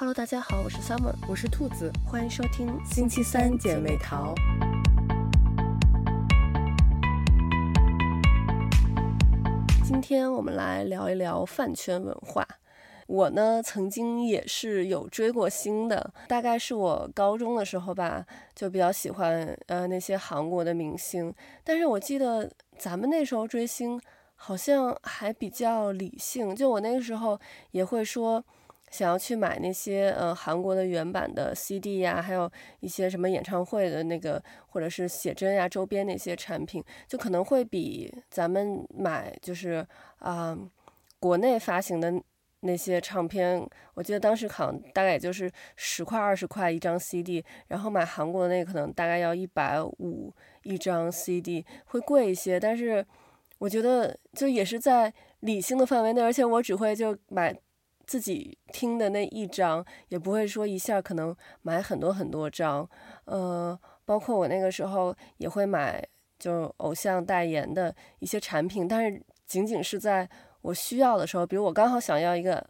Hello，大家好，我是 Summer，我是兔子，欢迎收听星期三姐妹淘。今天我们来聊一聊饭圈文化。我呢，曾经也是有追过星的，大概是我高中的时候吧，就比较喜欢呃那些韩国的明星。但是我记得咱们那时候追星好像还比较理性，就我那个时候也会说。想要去买那些呃韩国的原版的 CD 呀，还有一些什么演唱会的那个或者是写真呀周边那些产品，就可能会比咱们买就是啊、国内发行的那些唱片，我记得当时好像大概也就是十块二十块一张 CD，然后买韩国的那个可能大概要一百五一张 CD，会贵一些，但是我觉得就也是在理性的范围内，而且我只会就买。自己听的那一张，也不会说一下可能买很多很多张，呃，包括我那个时候也会买，就偶像代言的一些产品，但是仅仅是在我需要的时候，比如我刚好想要一个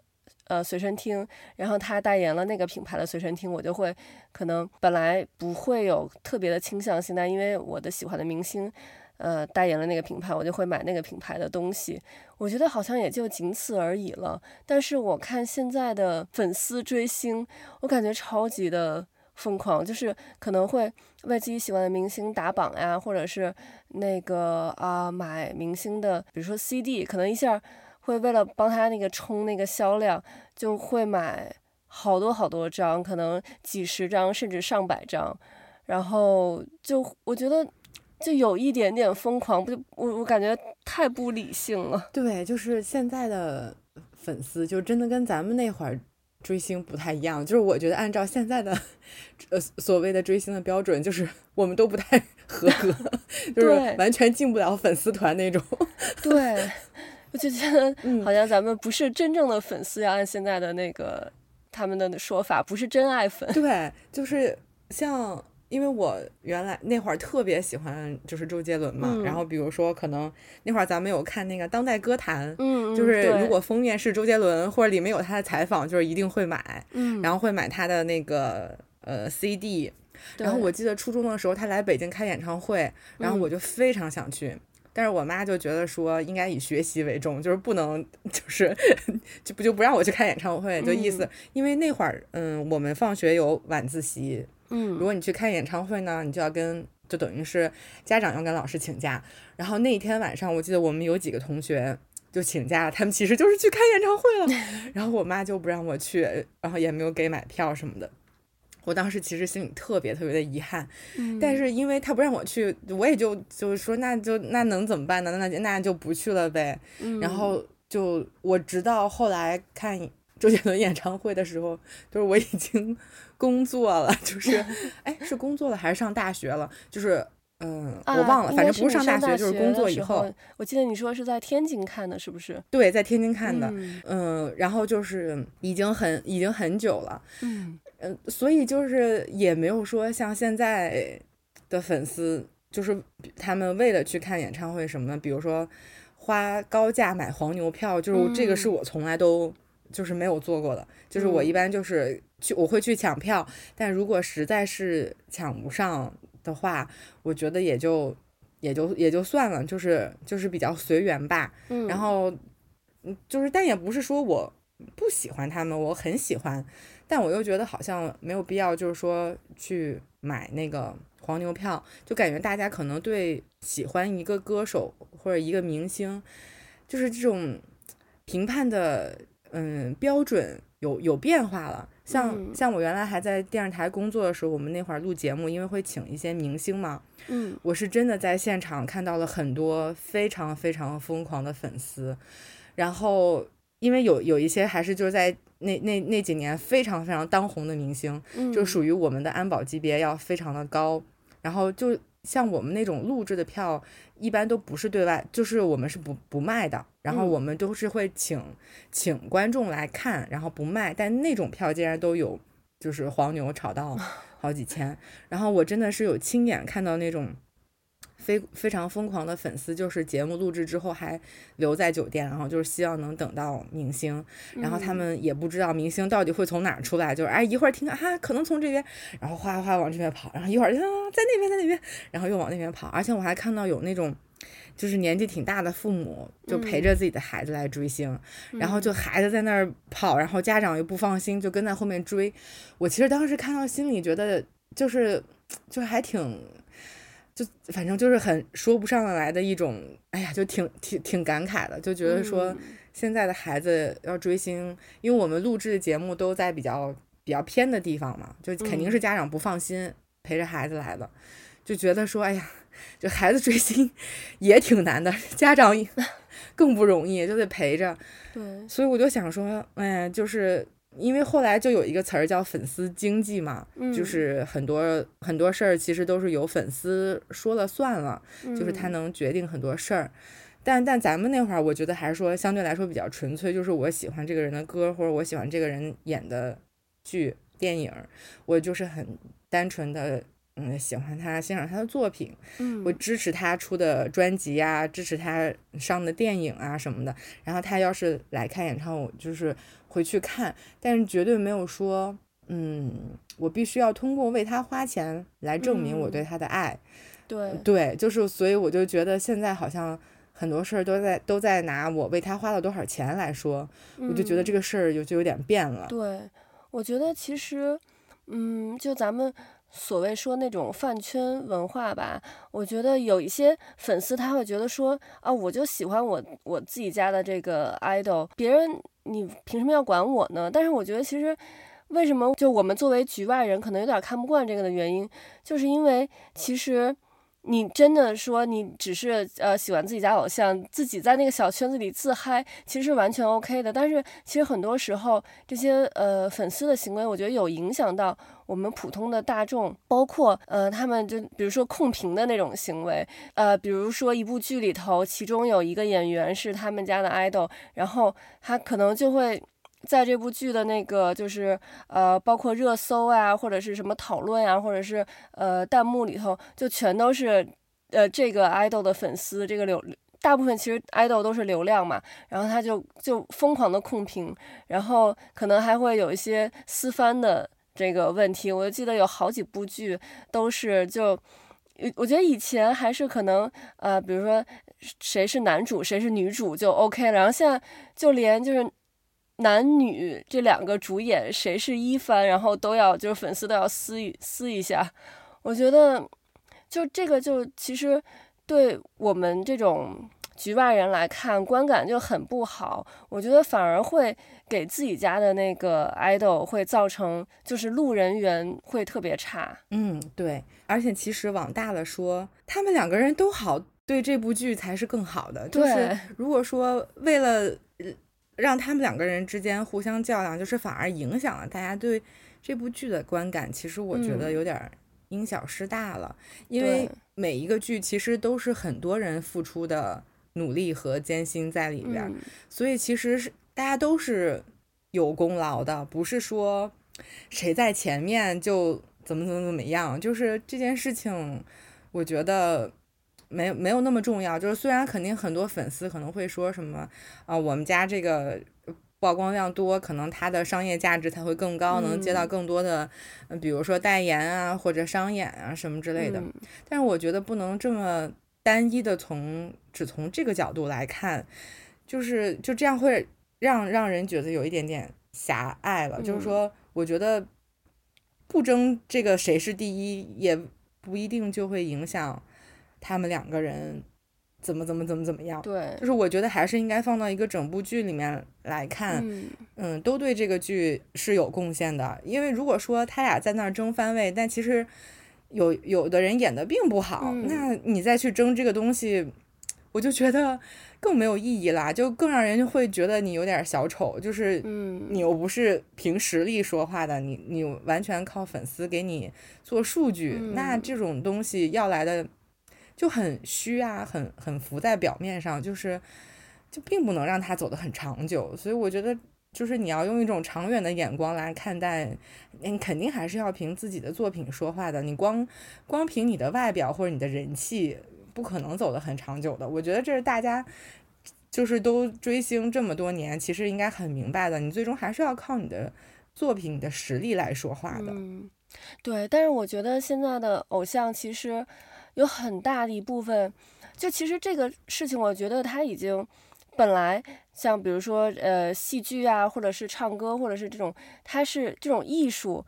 呃随身听，然后他代言了那个品牌的随身听，我就会可能本来不会有特别的倾向性，但因为我的喜欢的明星。呃，代言了那个品牌，我就会买那个品牌的东西。我觉得好像也就仅此而已了。但是我看现在的粉丝追星，我感觉超级的疯狂，就是可能会为自己喜欢的明星打榜呀，或者是那个啊、买明星的，比如说 CD，可能一下会为了帮他那个冲那个销量，就会买好多好多张，可能几十张甚至上百张，然后就我觉得。就有一点点疯狂，不就我我感觉太不理性了。对，就是现在的粉丝就真的跟咱们那会儿追星不太一样。就是我觉得按照现在的呃所谓的追星的标准，就是 我们都不太 合格，就是完全进不了粉丝团那种。对，我就觉得 好像咱们不是真正的粉丝，要按现在的那个他们的说法，不是真爱粉。对，就是像。因为我原来那会儿特别喜欢就是周杰伦嘛，嗯、然后比如说可能那会儿咱们有看那个当代歌坛，嗯，就是如果封面是周杰伦或者里面有他的采访，就是一定会买，嗯，然后会买他的那个呃 CD，然后我记得初中的时候他来北京开演唱会，然后我就非常想去，嗯、但是我妈就觉得说应该以学习为重，就是不能 就是就不就不让我去看演唱会，就意思，嗯、因为那会儿嗯我们放学有晚自习。嗯，如果你去看演唱会呢，你就要跟，就等于是家长要跟老师请假。然后那一天晚上，我记得我们有几个同学就请假，他们其实就是去看演唱会了。然后我妈就不让我去，然后也没有给买票什么的。我当时其实心里特别特别的遗憾，嗯、但是因为他不让我去，我也就就是说那就那能怎么办呢？那那就不去了呗。嗯、然后就我直到后来看周杰伦演唱会的时候，就是我已经。工作了，就是，哎，是工作了还是上大学了？就是，嗯，啊、我忘了，反正不是上大学，就是工作以后。我记得你说是在天津看的，是不是？对，在天津看的，嗯，嗯，然后就是已经很已经很久了，嗯嗯，所以就是也没有说像现在的粉丝，就是他们为了去看演唱会什么的，比如说花高价买黄牛票，就是这个是我从来都就是没有做过的，嗯、就是我一般就是。去我会去抢票，但如果实在是抢不上的话，我觉得也就也就也就算了，就是就是比较随缘吧。嗯，然后嗯，就是但也不是说我不喜欢他们，我很喜欢，但我又觉得好像没有必要，就是说去买那个黄牛票，就感觉大家可能对喜欢一个歌手或者一个明星，就是这种评判的嗯标准有有变化了。像像我原来还在电视台工作的时候，我们那会儿录节目，因为会请一些明星嘛，嗯，我是真的在现场看到了很多非常非常疯狂的粉丝，然后因为有有一些还是就是在那那那几年非常非常当红的明星，嗯，就属于我们的安保级别要非常的高，然后就。像我们那种录制的票，一般都不是对外，就是我们是不不卖的。然后我们都是会请、嗯、请观众来看，然后不卖。但那种票竟然都有，就是黄牛炒到 好几千。然后我真的是有亲眼看到那种非非常疯狂的粉丝，就是节目录制之后还留在酒店，然后就是希望能等到明星，然后他们也不知道明星到底会从哪儿出来，就是哎一会儿听啊可能从这边，然后哗哗往这边跑，然后一会儿啊在那边在那边，然后又往那边跑，而且我还看到有那种。就是年纪挺大的父母，就陪着自己的孩子来追星，嗯、然后就孩子在那儿跑，然后家长又不放心，就跟在后面追。我其实当时看到，心里觉得就是，就是还挺，就反正就是很说不上来的一种，哎呀，就挺挺挺感慨的，就觉得说现在的孩子要追星，因为我们录制的节目都在比较比较偏的地方嘛，就肯定是家长不放心陪着孩子来的，就觉得说，哎呀。就孩子追星也挺难的，家长 更不容易，就得陪着。对，所以我就想说，哎，就是因为后来就有一个词儿叫粉丝经济嘛，嗯、就是很多很多事儿其实都是由粉丝说了算了，嗯、就是他能决定很多事儿。但但咱们那会儿，我觉得还是说相对来说比较纯粹，就是我喜欢这个人的歌，或者我喜欢这个人演的剧、电影，我就是很单纯的。嗯，喜欢他，欣赏他的作品，嗯，我支持他出的专辑啊，支持他上的电影啊什么的。然后他要是来看演唱会，就是回去看，但是绝对没有说，嗯，我必须要通过为他花钱来证明我对他的爱。嗯、对对，就是所以我就觉得现在好像很多事儿都在都在拿我为他花了多少钱来说，嗯、我就觉得这个事儿有就有点变了。对，我觉得其实，嗯，就咱们。所谓说那种饭圈文化吧，我觉得有一些粉丝他会觉得说啊，我就喜欢我我自己家的这个 idol，别人你凭什么要管我呢？但是我觉得其实为什么就我们作为局外人可能有点看不惯这个的原因，就是因为其实。你真的说你只是呃喜欢自己家偶像，自己在那个小圈子里自嗨，其实是完全 OK 的。但是其实很多时候这些呃粉丝的行为，我觉得有影响到我们普通的大众，包括呃他们就比如说控评的那种行为，呃比如说一部剧里头，其中有一个演员是他们家的 idol，然后他可能就会。在这部剧的那个就是呃，包括热搜啊，或者是什么讨论啊，或者是呃弹幕里头，就全都是呃这个 idol 的粉丝，这个流大部分其实 idol 都是流量嘛，然后他就就疯狂的控评，然后可能还会有一些私翻的这个问题。我就记得有好几部剧都是就，我觉得以前还是可能呃，比如说谁是男主谁是女主就 OK 了，然后现在就连就是。男女这两个主演谁是一番，然后都要就是粉丝都要撕一撕一下，我觉得就这个就其实对我们这种局外人来看观感就很不好，我觉得反而会给自己家的那个 idol 会造成就是路人缘会特别差。嗯，对，而且其实往大了说，他们两个人都好，对这部剧才是更好的。对，就是如果说为了。让他们两个人之间互相较量，就是反而影响了大家对这部剧的观感。其实我觉得有点因小失大了，嗯、因为每一个剧其实都是很多人付出的努力和艰辛在里边，嗯、所以其实是大家都是有功劳的，不是说谁在前面就怎么怎么怎么样。就是这件事情，我觉得。没没有那么重要，就是虽然肯定很多粉丝可能会说什么啊，我们家这个曝光量多，可能它的商业价值才会更高，能接到更多的，嗯，比如说代言啊或者商演啊什么之类的。但是我觉得不能这么单一的从只从这个角度来看，就是就这样会让让人觉得有一点点狭隘了。就是说，我觉得不争这个谁是第一，也不一定就会影响。他们两个人怎么怎么怎么怎么样？对，就是我觉得还是应该放到一个整部剧里面来看，嗯，嗯，都对这个剧是有贡献的。因为如果说他俩在那儿争番位，但其实有有的人演的并不好，嗯，那你再去争这个东西，我就觉得更没有意义啦，就更让人会觉得你有点小丑，就是你又不是凭实力说话的，你你完全靠粉丝给你做数据，嗯，那这种东西要来的。就很虚啊，很很浮在表面上，就是就并不能让它走得很长久。所以我觉得，就是你要用一种长远的眼光来看待，你肯定还是要凭自己的作品说话的。你光光凭你的外表或者你的人气，不可能走得很长久的。我觉得这是大家就是都追星这么多年，其实应该很明白的。你最终还是要靠你的作品、你的实力来说话的。嗯，对。但是我觉得现在的偶像其实有很大的一部分，就其实这个事情，我觉得他已经本来像比如说呃戏剧啊，或者是唱歌，或者是这种，它是这种艺术。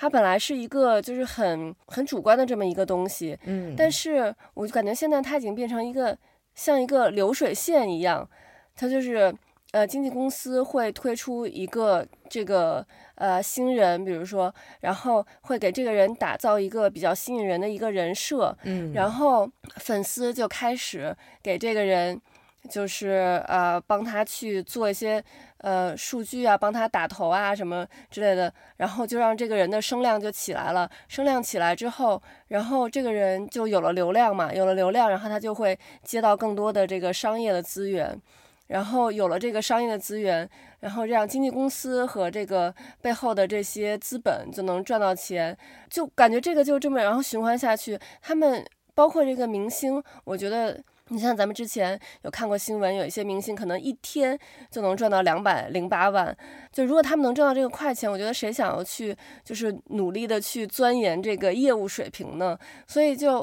它本来是一个就是很很主观的这么一个东西，嗯，但是我就感觉现在它已经变成一个像一个流水线一样，它就是呃经纪公司会推出一个这个呃新人，比如说，然后会给这个人打造一个比较吸引人的一个人设，嗯，然后粉丝就开始给这个人。就是呃，帮他去做一些呃数据啊，帮他打头啊什么之类的，然后就让这个人的声量就起来了。声量起来之后，然后这个人就有了流量嘛，有了流量，然后他就会接到更多的这个商业的资源，然后有了这个商业的资源，然后这样经纪公司和这个背后的这些资本就能赚到钱，就感觉这个就这么然后循环下去。他们包括这个明星，我觉得。你像咱们之前有看过新闻，有一些明星可能一天就能赚到两百零八万。就如果他们能赚到这个快钱，我觉得谁想要去就是努力的去钻研这个业务水平呢？所以就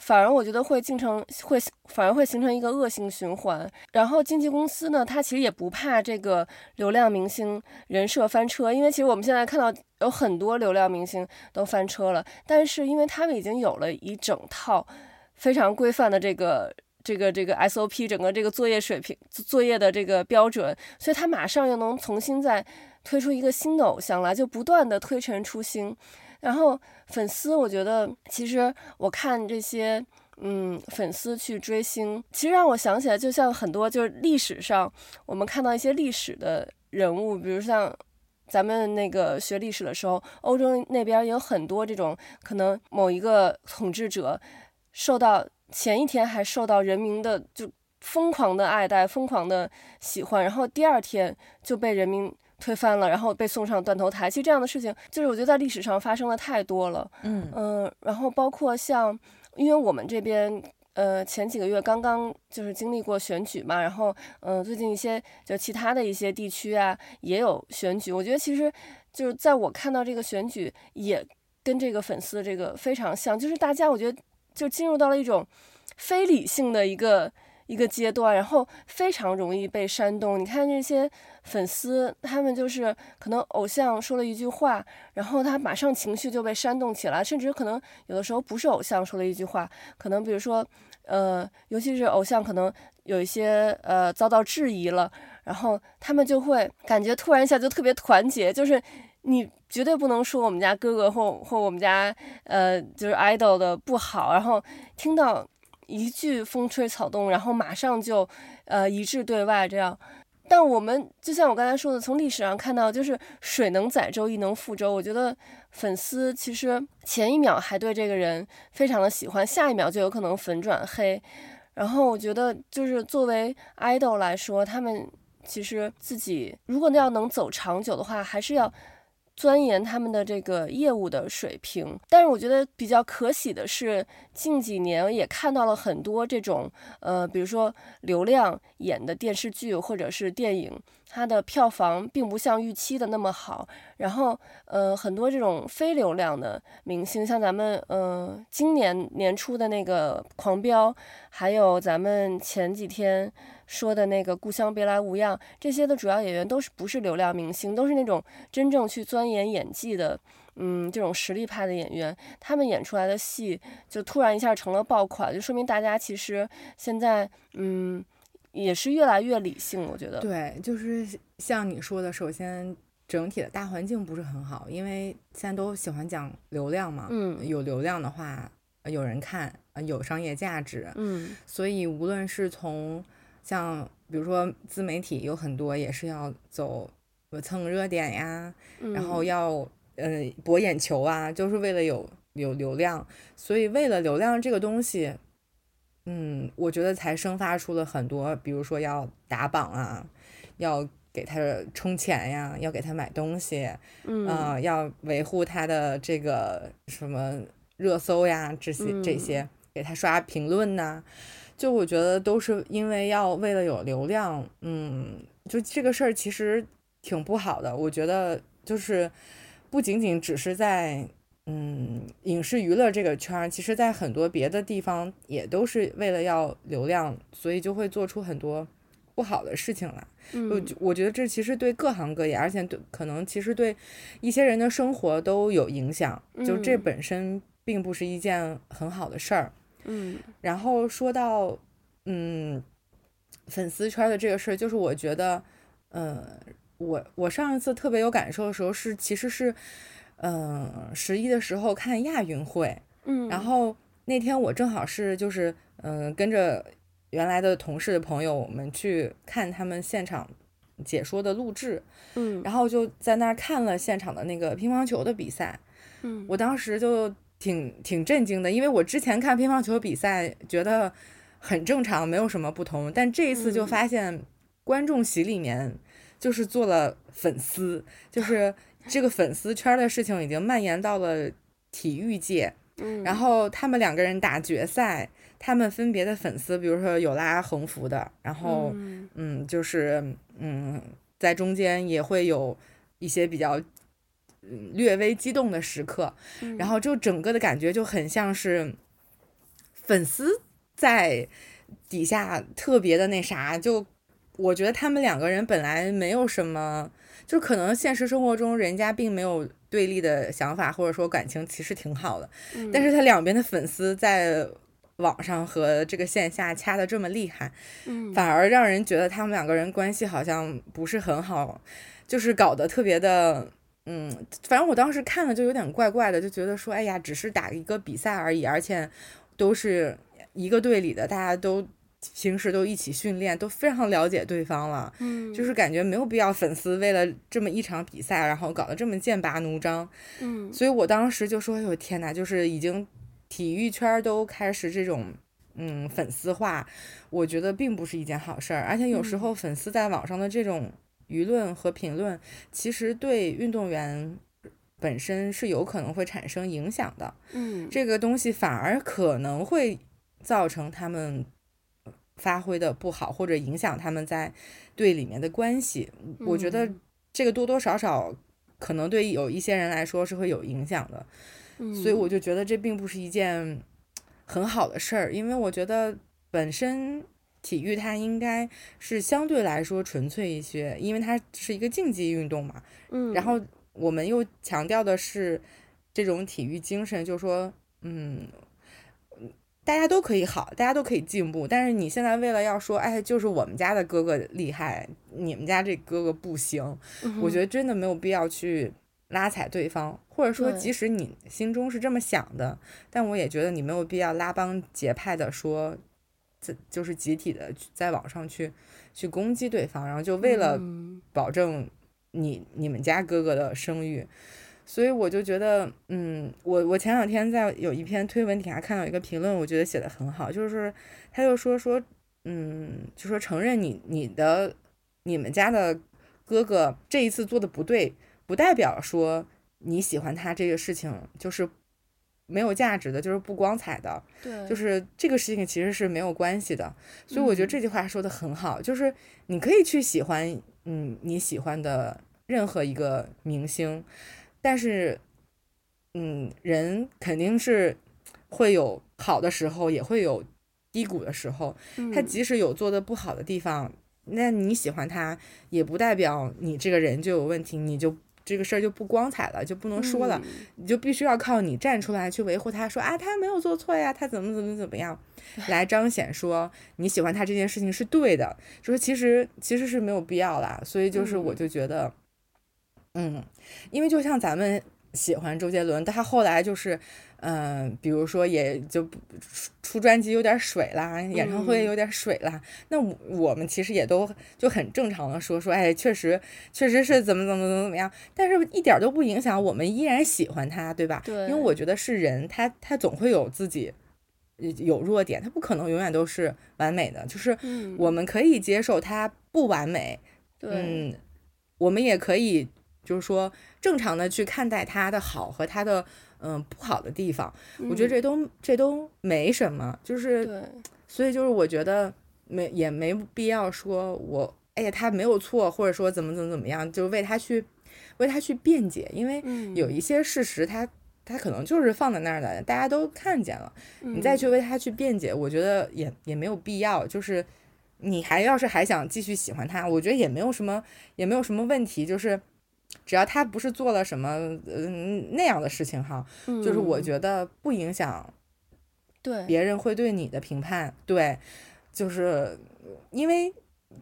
反而我觉得会形成会反而会形成一个恶性循环。然后经纪公司呢，他其实也不怕这个流量明星人设翻车，因为其实我们现在看到有很多流量明星都翻车了，但是因为他们已经有了一整套。非常规范的这个这个这个 SOP，整个这个作业水平、作业的这个标准，所以他马上又能重新再推出一个新的偶像来，就不断的推陈出新。然后粉丝，我觉得其实我看这些，嗯，粉丝去追星，其实让我想起来，就像很多就是历史上我们看到一些历史的人物，比如像咱们那个学历史的时候，欧洲那边有很多这种可能某一个统治者。受到前一天还受到人民的就疯狂的爱戴，疯狂的喜欢，然后第二天就被人民推翻了，然后被送上断头台。其实这样的事情，就是我觉得在历史上发生的太多了。嗯嗯、呃，然后包括像，因为我们这边呃前几个月刚刚就是经历过选举嘛，然后嗯、呃、最近一些就其他的一些地区啊也有选举。我觉得其实就是在我看到这个选举也跟这个粉丝这个非常像，就是大家我觉得。就进入到了一种非理性的一个一个阶段，然后非常容易被煽动。你看这些粉丝，他们就是可能偶像说了一句话，然后他马上情绪就被煽动起来，甚至可能有的时候不是偶像说了一句话，可能比如说，呃，尤其是偶像可能有一些呃遭到质疑了，然后他们就会感觉突然一下就特别团结，就是。你绝对不能说我们家哥哥或或我们家呃就是 idol 的不好，然后听到一句风吹草动，然后马上就呃一致对外这样。但我们就像我刚才说的，从历史上看到，就是水能载舟，亦能覆舟。我觉得粉丝其实前一秒还对这个人非常的喜欢，下一秒就有可能粉转黑。然后我觉得就是作为 idol 来说，他们其实自己如果要能走长久的话，还是要。钻研他们的这个业务的水平，但是我觉得比较可喜的是，近几年也看到了很多这种，呃，比如说流量演的电视剧或者是电影，它的票房并不像预期的那么好。然后，呃，很多这种非流量的明星，像咱们，呃，今年年初的那个《狂飙》，还有咱们前几天。说的那个故乡别来无恙，这些的主要演员都是不是流量明星，都是那种真正去钻研演技的，嗯，这种实力派的演员，他们演出来的戏就突然一下成了爆款，就说明大家其实现在，嗯，也是越来越理性。我觉得，对，就是像你说的，首先整体的大环境不是很好，因为现在都喜欢讲流量嘛，嗯，有流量的话，有人看，有商业价值，嗯，所以无论是从像比如说自媒体有很多也是要走蹭热点呀，嗯、然后要呃博眼球啊，就是为了有有流量，所以为了流量这个东西，嗯，我觉得才生发出了很多，比如说要打榜啊，要给他充钱呀，要给他买东西，嗯、呃，要维护他的这个什么热搜呀，这些这些。给他刷评论呐，就我觉得都是因为要为了有流量，嗯，就这个事儿其实挺不好的。我觉得就是不仅仅只是在嗯影视娱乐这个圈儿，其实在很多别的地方也都是为了要流量，所以就会做出很多不好的事情来。我我觉得这其实对各行各业，而且对可能其实对一些人的生活都有影响。就这本身并不是一件很好的事儿。嗯，然后说到嗯粉丝圈的这个事儿，就是我觉得，嗯，我我上一次特别有感受的时候是，其实是嗯十一的时候看亚运会。嗯，然后那天我正好是就是嗯跟着。原来的同事的朋友，我们去看他们现场解说的录制，嗯，然后就在那儿看了现场的那个乒乓球的比赛，嗯，我当时就挺挺震惊的，因为我之前看乒乓球比赛觉得很正常，没有什么不同，但这一次就发现观众席里面就是做了粉丝，就是这个粉丝圈的事情已经蔓延到了体育界，嗯，然后他们两个人打决赛。他们分别的粉丝，比如说有拉横幅的，然后嗯，嗯，就是嗯，在中间也会有一些比较略微激动的时刻，嗯，然后就整个的感觉就很像是粉丝在底下特别的那啥，就我觉得他们两个人本来没有什么，就可能现实生活中人家并没有对立的想法，或者说感情其实挺好的，嗯，但是他两边的粉丝在。网上和这个线下掐的这么厉害，嗯，反而让人觉得他们两个人关系好像不是很好，就是搞得特别的，嗯，反正我当时看了就有点怪怪的，就觉得说，哎呀，只是打一个比赛而已，而且都是一个队里的，大家都平时都一起训练，都非常了解对方了，嗯，就是感觉没有必要粉丝为了这么一场比赛，然后搞得这么剑拔弩张，嗯，所以我当时就说，哎呦天呐，就是已经。体育圈都开始这种，嗯，粉丝化，我觉得并不是一件好事儿。而且有时候粉丝在网上的这种舆论和评论，其实对运动员本身是有可能会产生影响的。嗯，这个东西反而可能会造成他们发挥的不好，或者影响他们在队里面的关系。我觉得这个多多少少可能对有一些人来说是会有影响的。所以我就觉得这并不是一件很好的事儿，因为我觉得本身体育它应该是相对来说纯粹一些，因为它是一个竞技运动嘛。嗯，然后我们又强调的是这种体育精神，就是说，嗯，大家都可以好，大家都可以进步，但是你现在为了要说，哎，就是我们家的哥哥厉害，你们家这哥哥不行，我觉得真的没有必要去。拉踩对方，或者说，即使你心中是这么想的，但我也觉得你没有必要拉帮结派的说，这就是集体的在网上去去攻击对方，然后就为了保证你你们家哥哥的声誉，所以我就觉得，嗯，我我前两天在有一篇推文底下看到一个评论，我觉得写的很好，就是他就说说，嗯，就说承认你你的你们家的哥哥这一次做的不对。不代表说你喜欢他这个事情就是没有价值的，就是不光彩的。对，就是这个事情其实是没有关系的。所以我觉得这句话说的很好，嗯，就是你可以去喜欢嗯你喜欢的任何一个明星，但是嗯人肯定是会有好的时候，也会有低谷的时候。他即使有做的不好的地方，那你喜欢他也不代表你这个人就有问题，你就。这个事儿就不光彩了，就不能说了，嗯、你就必须要靠你站出来去维护他，说啊，他没有做错呀，他怎么怎么怎么样，来彰显说你喜欢他这件事情是对的，就是其实其实是没有必要啦，所以就是我就觉得，嗯，嗯，因为就像咱们喜欢周杰伦，但他后来就是。嗯，比如说也就出出专辑有点水啦，演唱会有点水啦，嗯、那我我们其实也都就很正常的说说，哎，确实确实是怎么怎么怎么怎么样，但是一点都不影响我们依然喜欢他，对吧？对，因为我觉得是人，他他总会有自己有弱点，他不可能永远都是完美的，就是我们可以接受他不完美，嗯、嗯，我们也可以就是说正常的去看待他的好和他的嗯、呃、不好的地方，我觉得这都这都没什么，就是对，所以就是我觉得没也没必要说我哎呀他没有错，或者说怎么怎么怎么样，就为他去为他去辩解，因为有一些事实他他可能就是放在那儿的，大家都看见了，你再去为他去辩解，我觉得也也没有必要，就是。你还要是还想继续喜欢他，我觉得也没有什么，也没有什么问题。就是只要他不是做了什么嗯那样的事情哈，嗯，就是我觉得不影响，对别人会对你的评判。对，就是因为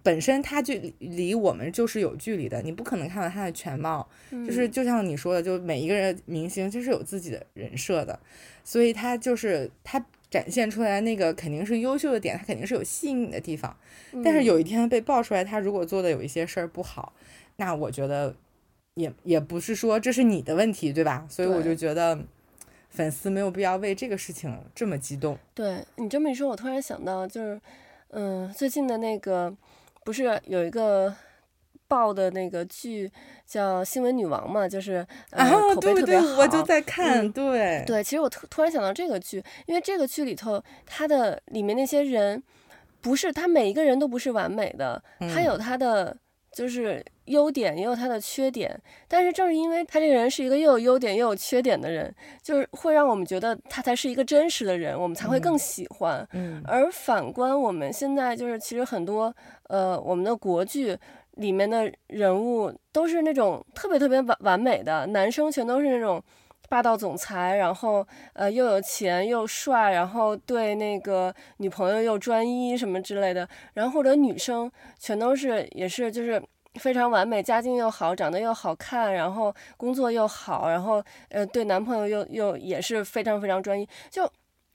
本身他就离我们就是有距离的，你不可能看到他的全貌。就是就像你说的，就每一个人明星就是有自己的人设的，所以他就是他。展现出来那个肯定是优秀的点，他肯定是有吸引你的地方。但是有一天被爆出来，他如果做的有一些事儿不好，那我觉得也也不是说这是你的问题，对吧？所以我就觉得粉丝没有必要为这个事情这么激动。对，你这么一说，我突然想到，就是嗯，最近的那个不是有一个。爆的那个剧叫《新闻女王》嘛，就是呃口碑特别好。对对，我就在看。嗯、对对，其实我突突然想到这个剧，因为这个剧里头，它的里面那些人，不是他每一个人都不是完美的，他有他的就是优点，也有他的缺点。但是正是因为他这个人是一个又有优点又有缺点的人，就是会让我们觉得他才是一个真实的人，我们才会更喜欢。嗯。而反观我们现在，就是其实很多呃我们的国剧。里面的人物都是那种特别特别完完美的男生，全都是那种霸道总裁，然后呃又有钱又帅，然后对那个女朋友又专一什么之类的，然后或者女生全都是也是就是非常完美，家境又好，长得又好看，然后工作又好，然后呃对男朋友又又也是非常非常专一，就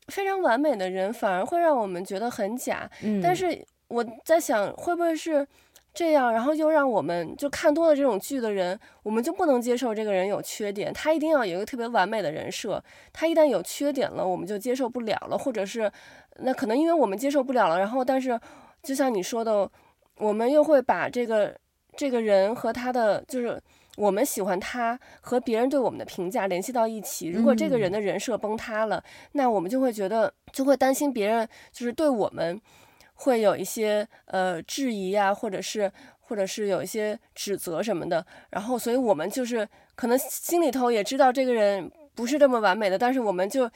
非常完美的人反而会让我们觉得很假。嗯，但是我在想会不会是。这样，然后又让我们就看多了这种剧的人，我们就不能接受这个人有缺点，他一定要有一个特别完美的人设。他一旦有缺点了，我们就接受不了了，或者是那可能因为我们接受不了了，然后但是就像你说的，我们又会把这个这个人和他的就是我们喜欢他和别人对我们的评价联系到一起。如果这个人的人设崩塌了，嗯，那我们就会觉得就会担心别人就是对我们。会有一些呃质疑啊，或者是或者是有一些指责什么的，然后所以我们就是可能心里头也知道这个人不是这么完美的，但是我们就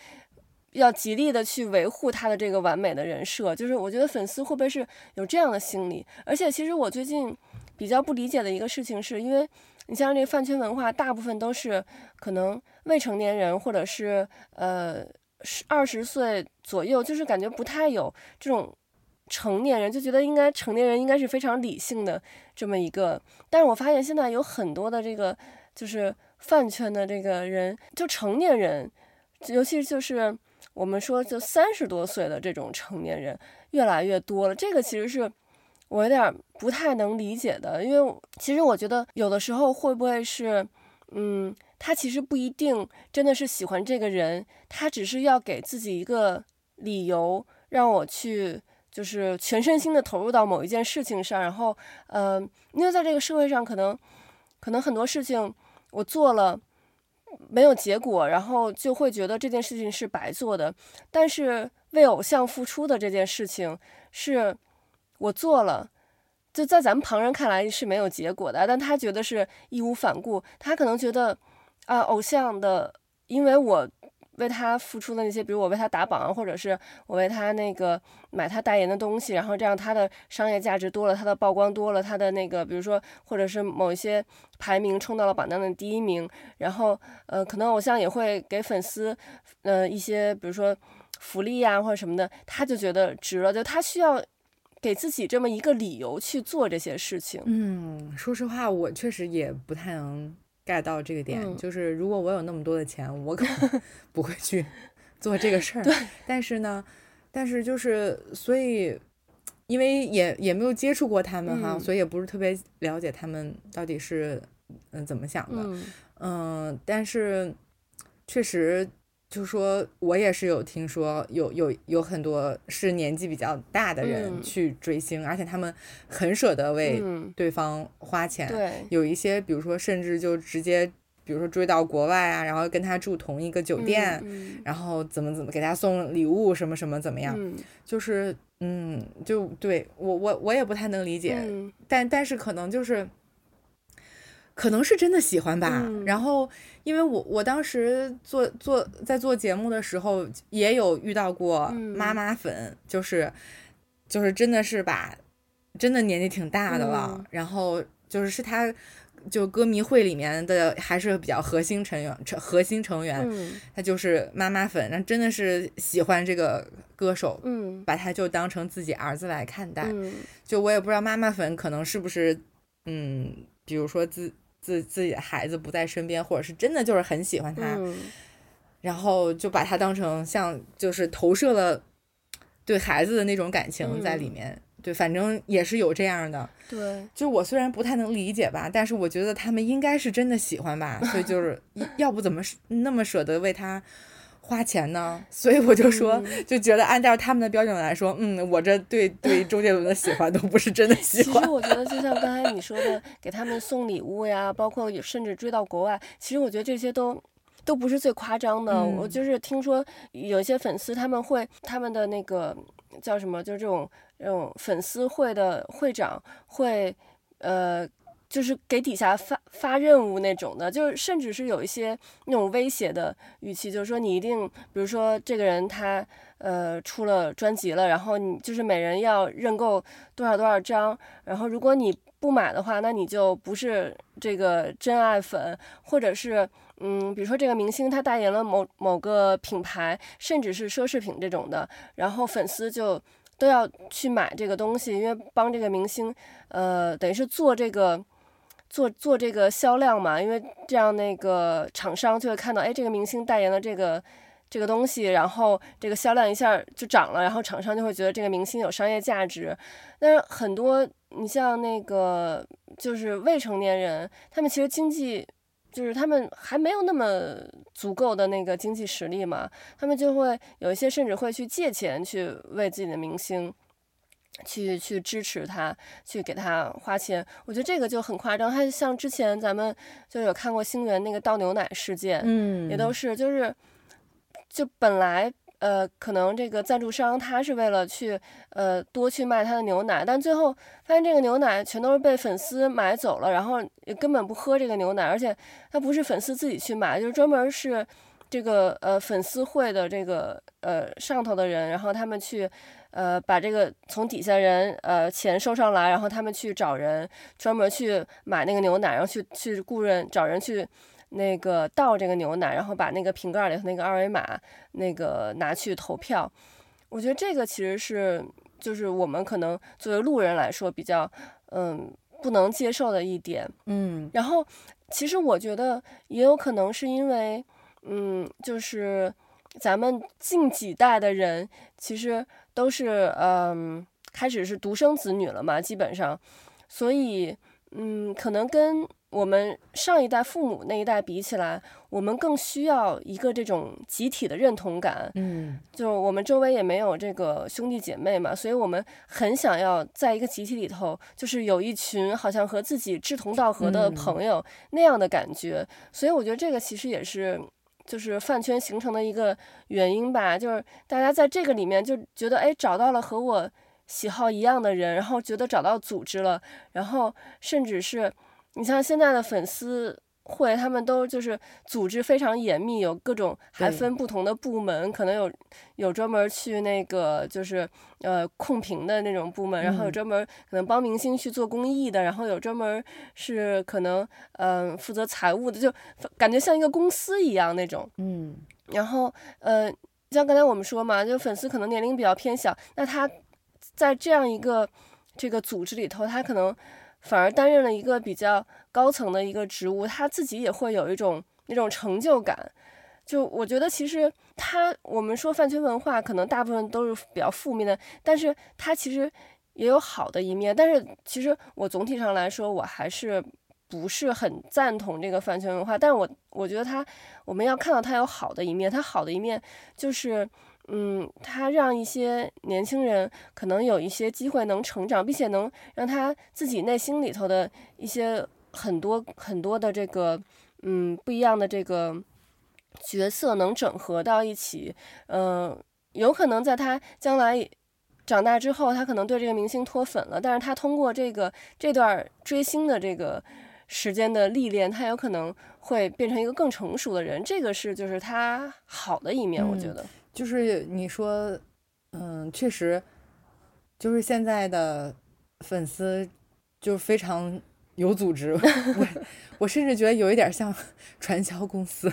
要极力的去维护他的这个完美的人设。就是我觉得粉丝会不会是有这样的心理？而且其实我最近比较不理解的一个事情是，因为你像这个饭圈文化，大部分都是可能未成年人或者是呃十二十岁左右，就是感觉不太有这种。成年人就觉得应该成年人应该是非常理性的这么一个，但是我发现现在有很多的这个就是饭圈的这个人，就成年人，尤其就是我们说就三十多岁的这种成年人越来越多了。这个其实是我有点不太能理解的，因为其实我觉得有的时候会不会是，嗯，他其实不一定真的是喜欢这个人，他只是要给自己一个理由让我去。就是全身心的投入到某一件事情上，然后，嗯、呃，因为在这个社会上，可能，可能很多事情我做了没有结果，然后就会觉得这件事情是白做的。但是为偶像付出的这件事情，是我做了，就在咱们旁人看来是没有结果的，但他觉得是义无反顾，他可能觉得啊，偶像的，因为我。为他付出的那些，比如我为他打榜，或者是我为他那个买他代言的东西，然后这样他的商业价值多了，他的曝光多了，他的那个比如说或者是某一些排名冲到了榜单的第一名，然后呃可能偶像也会给粉丝呃一些比如说福利啊或者什么的，他就觉得值了，就他需要给自己这么一个理由去做这些事情。嗯，说实话，我确实也不太能。Get 到这个点，嗯，就是如果我有那么多的钱，我可能 不会去做这个事儿。对，但是呢，但是就是所以，因为也也没有接触过他们哈，嗯，所以也不是特别了解他们到底是嗯怎么想的。嗯，呃，但是确实就是说我也是有听说有有有很多是年纪比较大的人去追星，嗯、而且他们很舍得为对方花钱。对、嗯，有一些比如说甚至就直接。比如说追到国外啊，然后跟他住同一个酒店，嗯嗯、然后怎么怎么给他送礼物什么什么怎么样，嗯、就是嗯，就对我我我也不太能理解，嗯、但但是可能就是，可能是真的喜欢吧。嗯、然后因为我我当时做做在做节目的时候也有遇到过妈妈粉，嗯、就是就是真的是把真的年纪挺大的了，嗯、然后就是是他。就歌迷会里面的还是比较核心成员，成核心成员，嗯、他就是妈妈粉，那真的是喜欢这个歌手，嗯，把他就当成自己儿子来看待。嗯、就我也不知道妈妈粉可能是不是，嗯，比如说自自自己的孩子不在身边，或者是真的就是很喜欢他，嗯、然后就把他当成像就是投射了对孩子的那种感情在里面。嗯对，反正也是有这样的。对，就我虽然不太能理解吧，但是我觉得他们应该是真的喜欢吧，所以就是 要不怎么那么舍得为他花钱呢？所以我就说，嗯、就觉得按照他们的标准来说，嗯，我这对对周杰伦的喜欢都不是真的喜欢。其实我觉得，就像刚才你说的，给他们送礼物呀，包括甚至追到国外，其实我觉得这些都都不是最夸张的。嗯、我就是听说有些粉丝他们会他们的那个叫什么，就是这种。这种粉丝会的会长会，呃，就是给底下发发任务那种的，就是甚至是有一些那种威胁的语气，就是说你一定，比如说这个人他呃出了专辑了，然后你就是每人要认购多少多少张，然后如果你不买的话，那你就不是这个真爱粉，或者是嗯，比如说这个明星他代言了某某个品牌，甚至是奢侈品这种的，然后粉丝就。都要去买这个东西，因为帮这个明星，呃，等于是做这个，做做这个销量嘛。因为这样那个厂商就会看到，哎，这个明星代言了这个这个东西，然后这个销量一下就涨了，然后厂商就会觉得这个明星有商业价值。但是很多，你像那个就是未成年人，他们其实经济。就是他们还没有那么足够的那个经济实力嘛，他们就会有一些甚至会去借钱去为自己的明星去去支持他，去给他花钱。我觉得这个就很夸张。他像之前咱们就有看过星源那个倒牛奶事件，嗯，也都是就是就本来。呃，可能这个赞助商他是为了去呃多去卖他的牛奶，但最后发现这个牛奶全都是被粉丝买走了，然后也根本不喝这个牛奶，而且他不是粉丝自己去买，就是专门是这个呃粉丝会的这个呃上头的人，然后他们去呃把这个从底下人呃钱收上来，然后他们去找人专门去买那个牛奶，然后去去雇人找人去。那个倒这个牛奶，然后把那个瓶盖里头那个二维码那个拿去投票，我觉得这个其实是就是我们可能作为路人来说比较嗯不能接受的一点，嗯，然后其实我觉得也有可能是因为嗯就是咱们近几代的人其实都是嗯开始是独生子女了嘛，基本上，所以嗯可能跟。我们上一代父母那一代比起来，我们更需要一个这种集体的认同感。嗯，就我们周围也没有这个兄弟姐妹嘛，所以我们很想要在一个集体里头，就是有一群好像和自己志同道合的朋友那样的感觉。嗯，所以我觉得这个其实也是就是饭圈形成的一个原因吧，就是大家在这个里面就觉得，哎，找到了和我喜好一样的人，然后觉得找到组织了，然后甚至是。你像现在的粉丝会，他们都就是组织非常严密，有各种还分不同的部门，可能有有专门去那个就是呃控评的那种部门，然后有专门可能帮明星去做公益的，嗯、然后有专门是可能嗯、呃、负责财务的，就感觉像一个公司一样那种。嗯，然后呃像刚才我们说嘛，就粉丝可能年龄比较偏小，那他在这样一个这个组织里头，他可能。反而担任了一个比较高层的一个职务，他自己也会有一种那种成就感。就我觉得，其实他我们说饭圈文化，可能大部分都是比较负面的，但是他其实也有好的一面。但是其实我总体上来说，我还是不是很赞同这个饭圈文化，但是我我觉得他，我们要看到他有好的一面，他好的一面就是，嗯，他让一些年轻人可能有一些机会能成长，并且能让他自己内心里头的一些很多很多的这个，嗯，不一样的这个角色能整合到一起，嗯，有可能在他将来。长大之后，他可能对这个明星脱粉了，但是他通过这个这段追星的这个时间的历练，他有可能会变成一个更成熟的人。这个是就是他好的一面，我觉得。嗯，就是你说，嗯，确实，就是现在的粉丝就非常有组织，我我甚至觉得有一点像 传销公司，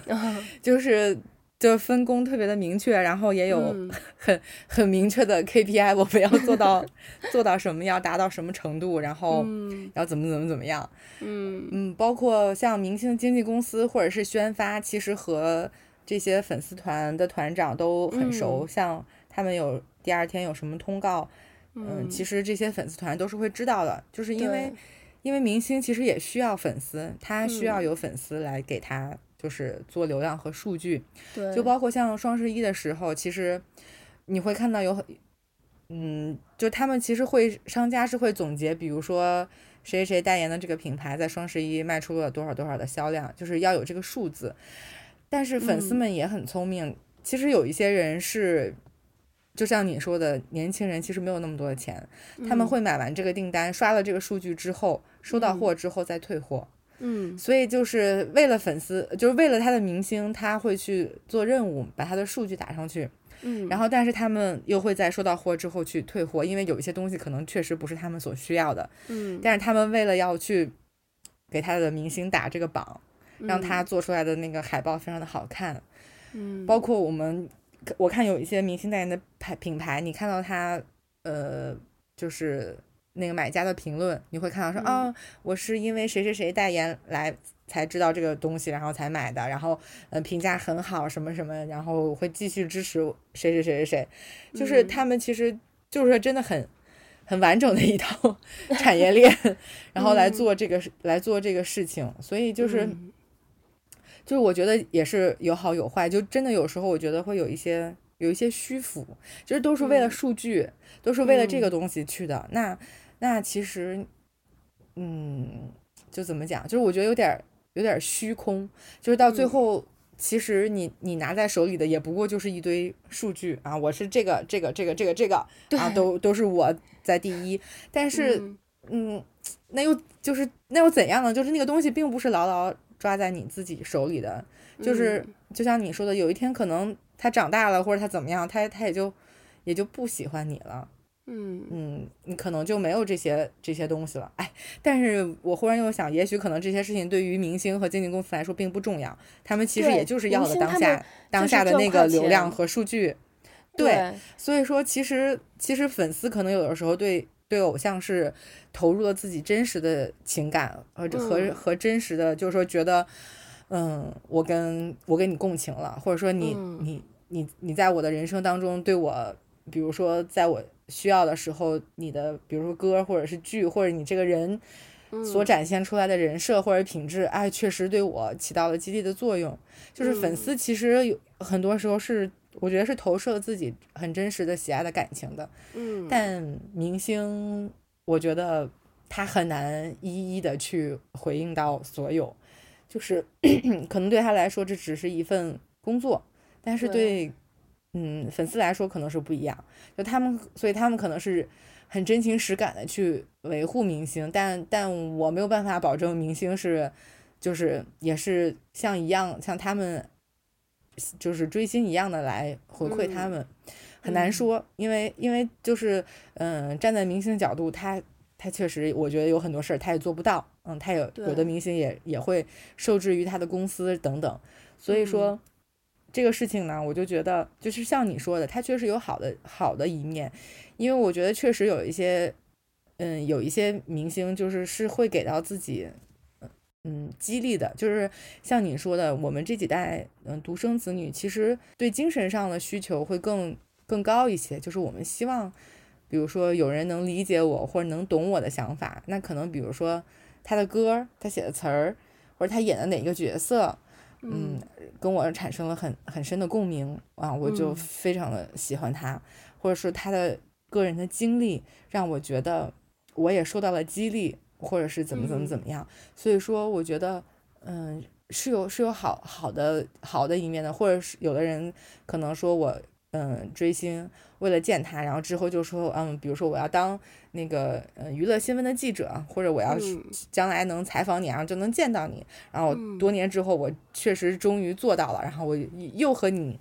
就是。就分工特别的明确，然后也有 很、嗯、很明确的 KPI，我们要做到做到什么，要达到什么程度，然后要怎么怎么怎么样。嗯嗯，包括像明星经纪公司或者是宣发，其实和这些粉丝团的团长都很熟，嗯、像他们有第二天有什么通告，嗯，嗯，其实这些粉丝团都是会知道的，就是因为因为明星其实也需要粉丝，他需要有粉丝来给他。就是做流量和数据，对，就包括像双十一的时候，其实你会看到有很，嗯，就他们其实会商家是会总结，比如说谁谁代言的这个品牌在双十一卖出了多少多少的销量，就是要有这个数字。但是粉丝们也很聪明，嗯、其实有一些人是，就像你说的，年轻人其实没有那么多的钱，嗯、他们会买完这个订单，刷了这个数据之后，收到货之后再退货。嗯嗯，所以就是为了粉丝，就是为了他的明星，他会去做任务，把他的数据打上去。嗯，然后但是他们又会在收到货之后去退货，因为有一些东西可能确实不是他们所需要的。嗯，但是他们为了要去给他的明星打这个榜，让他做出来的那个海报非常的好看。嗯，包括我们，我看有一些明星代言的牌品牌，你看到他，呃，就是。那个买家的评论，你会看到说啊、嗯哦，我是因为谁谁谁代言来才知道这个东西，然后才买的，然后嗯评价很好什么什么，然后会继续支持谁谁谁谁。谁，就是他们其实就是说真的很很完整的一套 产业链，然后来做这个、嗯、来做这个事情，所以就是、嗯、就是我觉得也是有好有坏，就真的有时候我觉得会有一些有一些虚浮，就是都是为了数据，嗯、都是为了这个东西去的，嗯、那。那其实，嗯，就怎么讲？就是我觉得有点有点虚空，就是到最后，嗯、其实你你拿在手里的也不过就是一堆数据啊，我是这个这个这个这个这个啊，都都是我在第一。但是，嗯，嗯，那又就是那又怎样呢？就是那个东西并不是牢牢抓在你自己手里的，就是、嗯、就像你说的，有一天可能他长大了，或者他怎么样，他他也就也就不喜欢你了。嗯。嗯，你可能就没有这些这些东西了，哎，但是我忽然又想，也许可能这些事情对于明星和经纪公司来说并不重要，他们其实也就是要的当下当下的那个流量和数据，对，对，所以说其实其实粉丝可能有的时候对对偶像是投入了自己真实的情感和和、嗯、和真实的，就是说觉得，嗯，我跟我跟你共情了，或者说你、嗯、你你你在我的人生当中对我，比如说在我。需要的时候，你的比如说歌或者是剧，或者你这个人所展现出来的人设或者品质，哎，确实对我起到了激励的作用。就是粉丝其实有很多时候是，我觉得是投射了自己很真实的喜爱的感情的。嗯，但明星，我觉得他很难一一的去回应到所有，就是 可能对他来说这只是一份工作，但是对。嗯，粉丝来说可能是不一样，就他们，所以他们可能是很真情实感的去维护明星，但但我没有办法保证明星是，就是也是像一样像他们，就是追星一样的来回馈他们，嗯、很难说，因为因为就是嗯，站在明星角度，他他确实我觉得有很多事儿他也做不到，嗯，他有有的明星也也会受制于他的公司等等，所以说。嗯。这个事情呢，我就觉得就是像你说的，他确实有好的好的一面，因为我觉得确实有一些，嗯，有一些明星就是是会给到自己，嗯，激励的，就是像你说的，我们这几代嗯独生子女，其实对精神上的需求会更更高一些，就是我们希望，比如说有人能理解我或者能懂我的想法，那可能比如说。他的歌，他写的词儿，或者他演的哪个角色，嗯，跟我产生了很很深的共鸣啊，我就非常的喜欢他，或者说他的个人的经历让我觉得我也受到了激励，或者是怎么怎么怎么样，所以说我觉得，嗯，是有是有好好的好的一面的，或者是有的人可能说我。嗯，追星为了见他，然后之后就说，嗯，比如说我要当那个嗯娱乐新闻的记者，或者我要将来能采访你，然后就能见到你。然后多年之后，我确实终于做到了，然后我又和你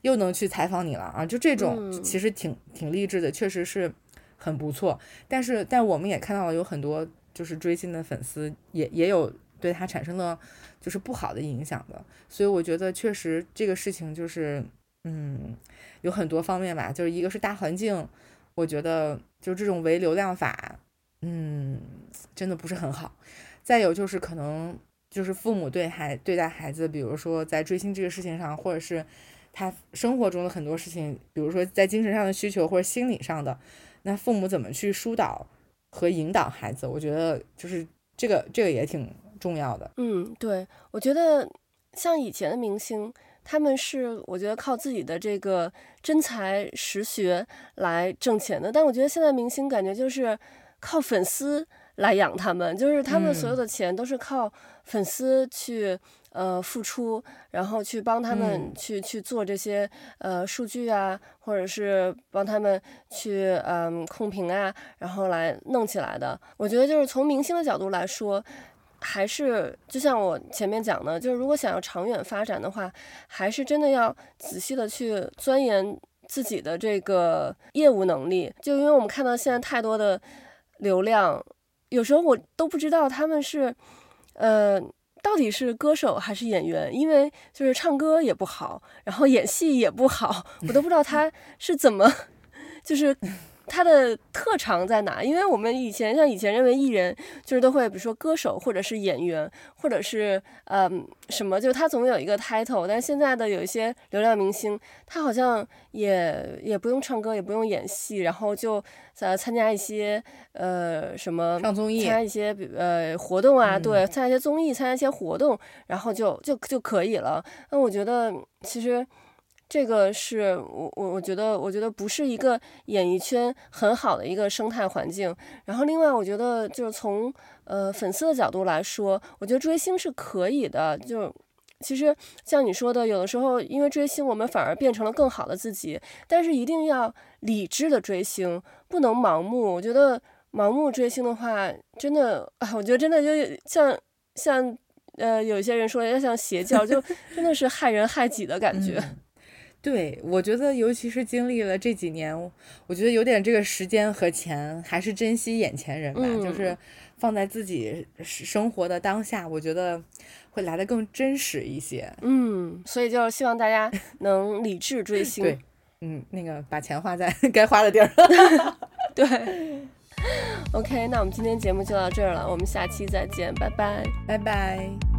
又能去采访你了啊！就这种其实挺挺励志的，确实是很不错。但是，但我们也看到了有很多就是追星的粉丝也也有对他产生了就是不好的影响的，所以我觉得确实这个事情就是。嗯，有很多方面吧，就是一个是大环境，我觉得就这种唯流量法，嗯，真的不是很好。再有就是可能就是父母对孩对待孩子，比如说在追星这个事情上，或者是他生活中的很多事情，比如说在精神上的需求或者心理上的，那父母怎么去疏导和引导孩子？我觉得就是这个这个也挺重要的。嗯，对，我觉得像以前的明星。他们是我觉得靠自己的这个真才实学来挣钱的，但我觉得现在明星感觉就是靠粉丝来养他们，就是他们所有的钱都是靠粉丝去呃付出，然后去帮他们去去做这些呃数据啊，或者是帮他们去嗯、呃、控评啊，然后来弄起来的。我觉得就是从明星的角度来说。还是就像我前面讲的，就是如果想要长远发展的话，还是真的要仔细的去钻研自己的这个业务能力。就因为我们看到现在太多的流量，有时候我都不知道他们是，呃，到底是歌手还是演员，因为就是唱歌也不好，然后演戏也不好，我都不知道他是怎么，就是。他的特长在哪？因为我们以前像以前认为艺人就是都会，比如说歌手或者是演员，或者是嗯什么，就他总有一个 title。但是现在的有一些流量明星，他好像也也不用唱歌，也不用演戏，然后就呃参加一些呃什么上综艺，参加一些呃活动啊，对，参加一些综艺，参加一些活动，然后就就就可以了。那我觉得其实。这个是我我我觉得我觉得不是一个演艺圈很好的一个生态环境。然后另外我觉得就是从呃粉丝的角度来说，我觉得追星是可以的。就其实像你说的，有的时候因为追星，我们反而变成了更好的自己。但是一定要理智的追星，不能盲目。我觉得盲目追星的话，真的啊，我觉得真的就像像呃有些人说要像邪教，就真的是害人害己的感觉。嗯 对，我觉得尤其是经历了这几年，我觉得有点这个时间和钱，还是珍惜眼前人吧，嗯、就是放在自己生活的当下，我觉得会来的更真实一些。嗯，所以就是希望大家能理智追星。对，嗯，那个把钱花在 该花的地儿。对。OK，那我们今天节目就到这儿了，我们下期再见，拜拜，拜拜。